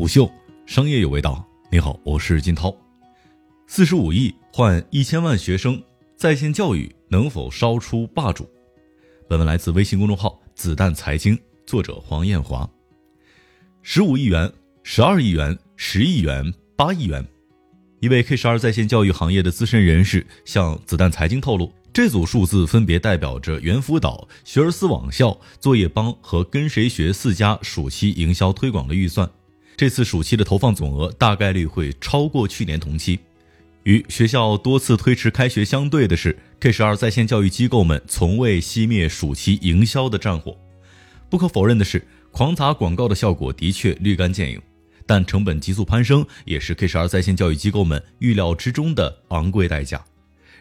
虎嗅，商业有味道。你好，我是金涛。四十五亿换一千万学生，在线教育能否烧出霸主？本文来自微信公众号“子弹财经”，作者黄艳华。十五亿元、十二亿元、十亿元、八亿元。一位 K 十二在线教育行业的资深人士向子弹财经透露，这组数字分别代表着猿辅导、学而思网校、作业帮和跟谁学四家暑期营销推广的预算。这次暑期的投放总额大概率会超过去年同期。与学校多次推迟开学相对的是，K 十二在线教育机构们从未熄灭暑期营销的战火。不可否认的是，狂砸广告的效果的确立竿见影。但成本急速攀升也是 K 十二在线教育机构们预料之中的昂贵代价。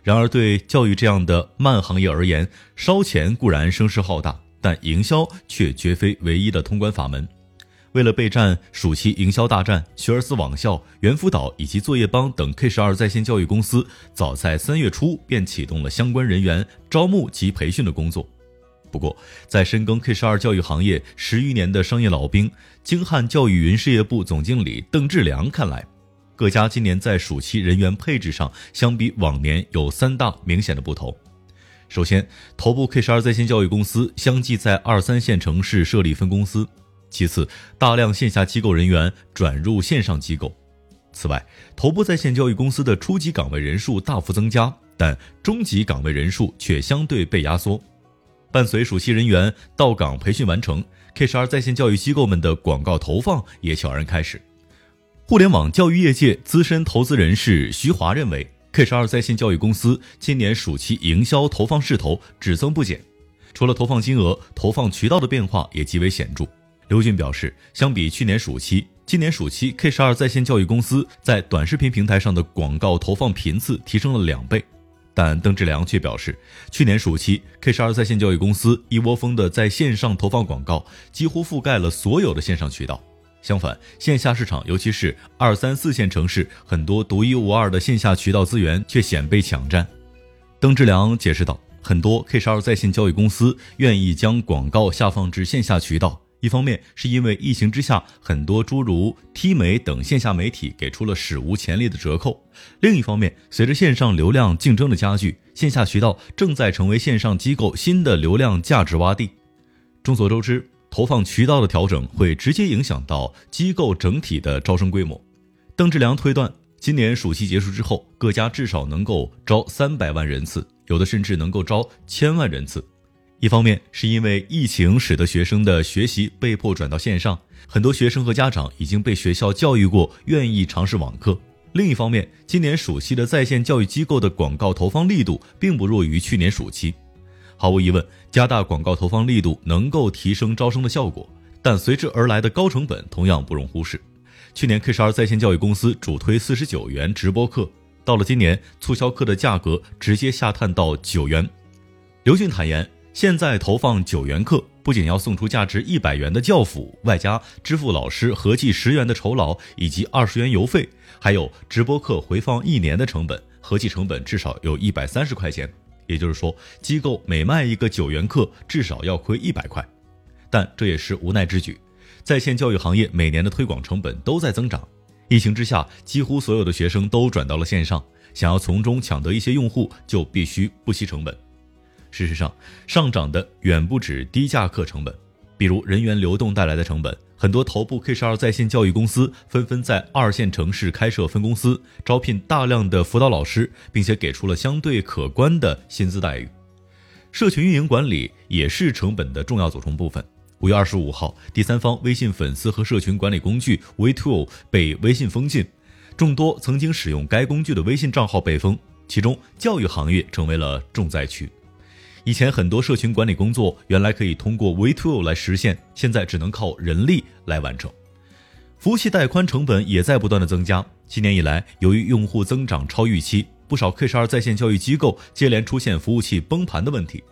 然而，对教育这样的慢行业而言，烧钱固然声势浩大，但营销却绝非唯一的通关法门。为了备战暑期营销大战，学而思网校、猿辅导以及作业帮等 K 十二在线教育公司，早在三月初便启动了相关人员招募及培训的工作。不过，在深耕 K 十二教育行业十余年的商业老兵、京汉教育云事业部总经理邓志良看来，各家今年在暑期人员配置上相比往年有三大明显的不同。首先，头部 K 十二在线教育公司相继在二三线城市设立分公司；其次，大量线下机构人员转入线上机构；此外，头部在线教育公司的初级岗位人数大幅增加，但中级岗位人数却相对被压缩。伴随暑期人员到岗培训完成，K 十二在线教育机构们的广告投放也悄然开始。互联网教育业界资深投资人士徐华认为，K 十二在线教育公司今年暑期营销投放势头只增不减，除了投放金额，投放渠道的变化也极为显著。刘俊表示，相比去年暑期，今年暑期 K 十二在线教育公司在短视频平台上的广告投放频次提升了两倍。但邓志良却表示，去年暑期 K 十二在线教育公司一窝蜂的在线上投放广告，几乎覆盖了所有的线上渠道。相反，线下市场，尤其是二三四线城市，很多独一无二的线下渠道资源却显被抢占。邓志良解释道，很多 K 十二在线教育公司愿意将广告下放至线下渠道。一方面是因为疫情之下，很多诸如 T 媒等线下媒体给出了史无前例的折扣；另一方面，随着线上流量竞争的加剧，线下渠道正在成为线上机构新的流量价值洼地。众所周知，投放渠道的调整会直接影响到机构整体的招生规模。邓志良推断，今年暑期结束之后，各家至少能够招三百万人次，有的甚至能够招千万人次。一方面是因为疫情使得学生的学习被迫转到线上，很多学生和家长已经被学校教育过，愿意尝试网课；另一方面，今年暑期的在线教育机构的广告投放力度并不弱于去年暑期。毫无疑问，加大广告投放力度能够提升招生的效果，但随之而来的高成本同样不容忽视。去年 K 十二在线教育公司主推四十九元直播课，到了今年促销课的价格直接下探到九元。刘俊坦言。现在投放九元课，不仅要送出价值一百元的教辅，外加支付老师合计十元的酬劳以及二十元邮费，还有直播课回放一年的成本，合计成本至少有一百三十块钱。也就是说，机构每卖一个九元课，至少要亏一百块。但这也是无奈之举。在线教育行业每年的推广成本都在增长，疫情之下，几乎所有的学生都转到了线上，想要从中抢得一些用户，就必须不惜成本。事实上，上涨的远不止低价课成本，比如人员流动带来的成本。很多头部 K 十二在线教育公司纷纷在二线城市开设分公司，招聘大量的辅导老师，并且给出了相对可观的薪资待遇。社群运营管理也是成本的重要组成部分。五月二十五号，第三方微信粉丝和社群管理工具 WeTool 被微信封禁，众多曾经使用该工具的微信账号被封，其中教育行业成为了重灾区。以前很多社群管理工作原来可以通过 WeTool 来实现，现在只能靠人力来完成。服务器带宽成本也在不断的增加。今年以来，由于用户增长超预期，不少 K 十二在线教育机构接连出现服务器崩盘的问题。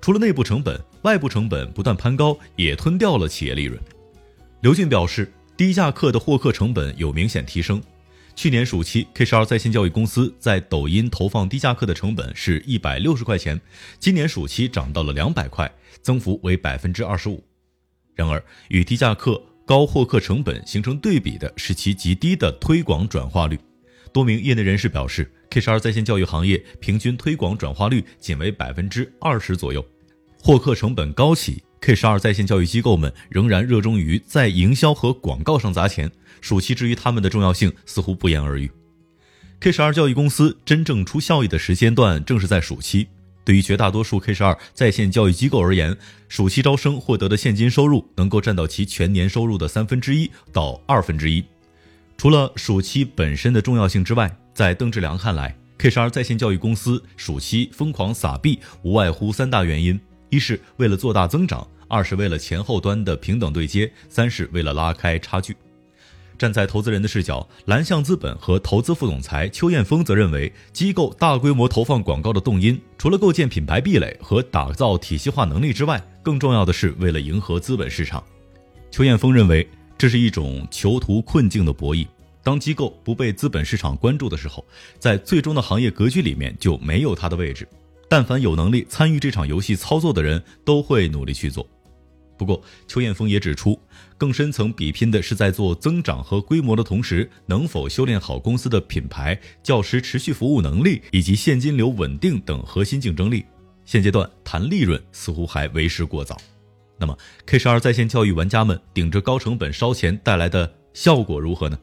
除了内部成本，外部成本不断攀高，也吞掉了企业利润。刘俊表示，低价课的获客成本有明显提升。去年暑期，K 十二在线教育公司在抖音投放低价课的成本是一百六十块钱，今年暑期涨到了两百块，增幅为百分之二十五。然而，与低价课高获客成本形成对比的是其极低的推广转化率。多名业内人士表示，K 十二在线教育行业平均推广转化率仅为百分之二十左右，获客成本高企。K 十二在线教育机构们仍然热衷于在营销和广告上砸钱，暑期之于他们的重要性似乎不言而喻。K 十二教育公司真正出效益的时间段正是在暑期。对于绝大多数 K 十二在线教育机构而言，暑期招生获得的现金收入能够占到其全年收入的三分之一到二分之一。除了暑期本身的重要性之外，在邓志良看来，K 十二在线教育公司暑期疯狂撒币，无外乎三大原因：一是为了做大增长。二是为了前后端的平等对接，三是为了拉开差距。站在投资人的视角，蓝象资本和投资副总裁邱艳峰则认为，机构大规模投放广告的动因，除了构建品牌壁垒和打造体系化能力之外，更重要的是为了迎合资本市场。邱艳峰认为，这是一种囚徒困境的博弈。当机构不被资本市场关注的时候，在最终的行业格局里面就没有它的位置。但凡有能力参与这场游戏操作的人，都会努力去做。不过，邱艳峰也指出，更深层比拼的是在做增长和规模的同时，能否修炼好公司的品牌、教师持续服务能力以及现金流稳定等核心竞争力。现阶段谈利润似乎还为时过早。那么，K 十二在线教育玩家们顶着高成本烧钱带来的效果如何呢？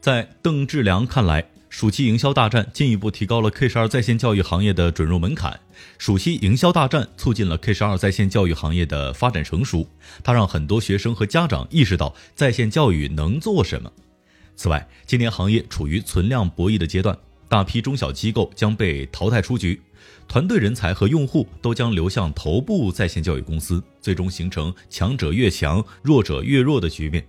在邓志良看来。暑期营销大战进一步提高了 K 十二在线教育行业的准入门槛。暑期营销大战促进了 K 十二在线教育行业的发展成熟，它让很多学生和家长意识到在线教育能做什么。此外，今年行业处于存量博弈的阶段，大批中小机构将被淘汰出局，团队人才和用户都将流向头部在线教育公司，最终形成强者越强、弱者越弱的局面。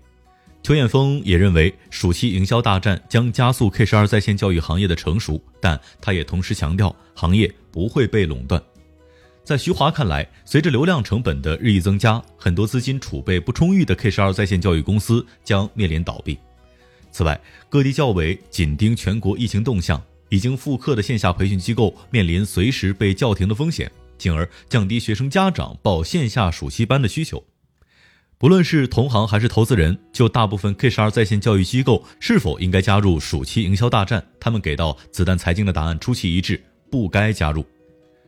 邱艳峰也认为，暑期营销大战将加速 K 十二在线教育行业的成熟，但他也同时强调，行业不会被垄断。在徐华看来，随着流量成本的日益增加，很多资金储备不充裕的 K 十二在线教育公司将面临倒闭。此外，各地教委紧盯全国疫情动向，已经复课的线下培训机构面临随时被叫停的风险，进而降低学生家长报线下暑期班的需求。不论是同行还是投资人，就大部分 K 十二在线教育机构是否应该加入暑期营销大战，他们给到子弹财经的答案出奇一致：不该加入。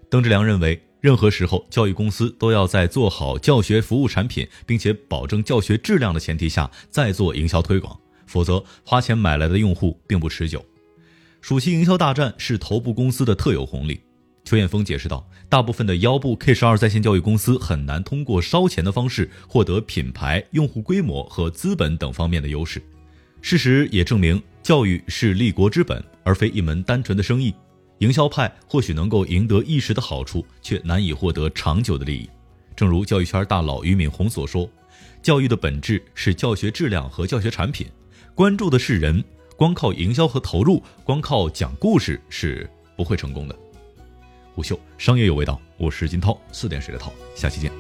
邓志良认为，任何时候教育公司都要在做好教学服务产品，并且保证教学质量的前提下再做营销推广，否则花钱买来的用户并不持久。暑期营销大战是头部公司的特有红利。邱艳峰解释道：“大部分的腰部 K 十二在线教育公司很难通过烧钱的方式获得品牌、用户规模和资本等方面的优势。事实也证明，教育是立国之本，而非一门单纯的生意。营销派或许能够赢得一时的好处，却难以获得长久的利益。正如教育圈大佬俞敏洪所说：‘教育的本质是教学质量和教学产品，关注的是人。光靠营销和投入，光靠讲故事是不会成功的。’”虎嗅商业有味道，我是金涛，四点水的涛，下期见。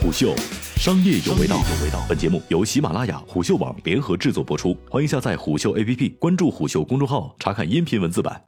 虎嗅商业有味道，有味道本节目由喜马拉雅、虎嗅网联合制作播出，欢迎下载虎嗅 APP，关注虎嗅公众号，查看音频文字版。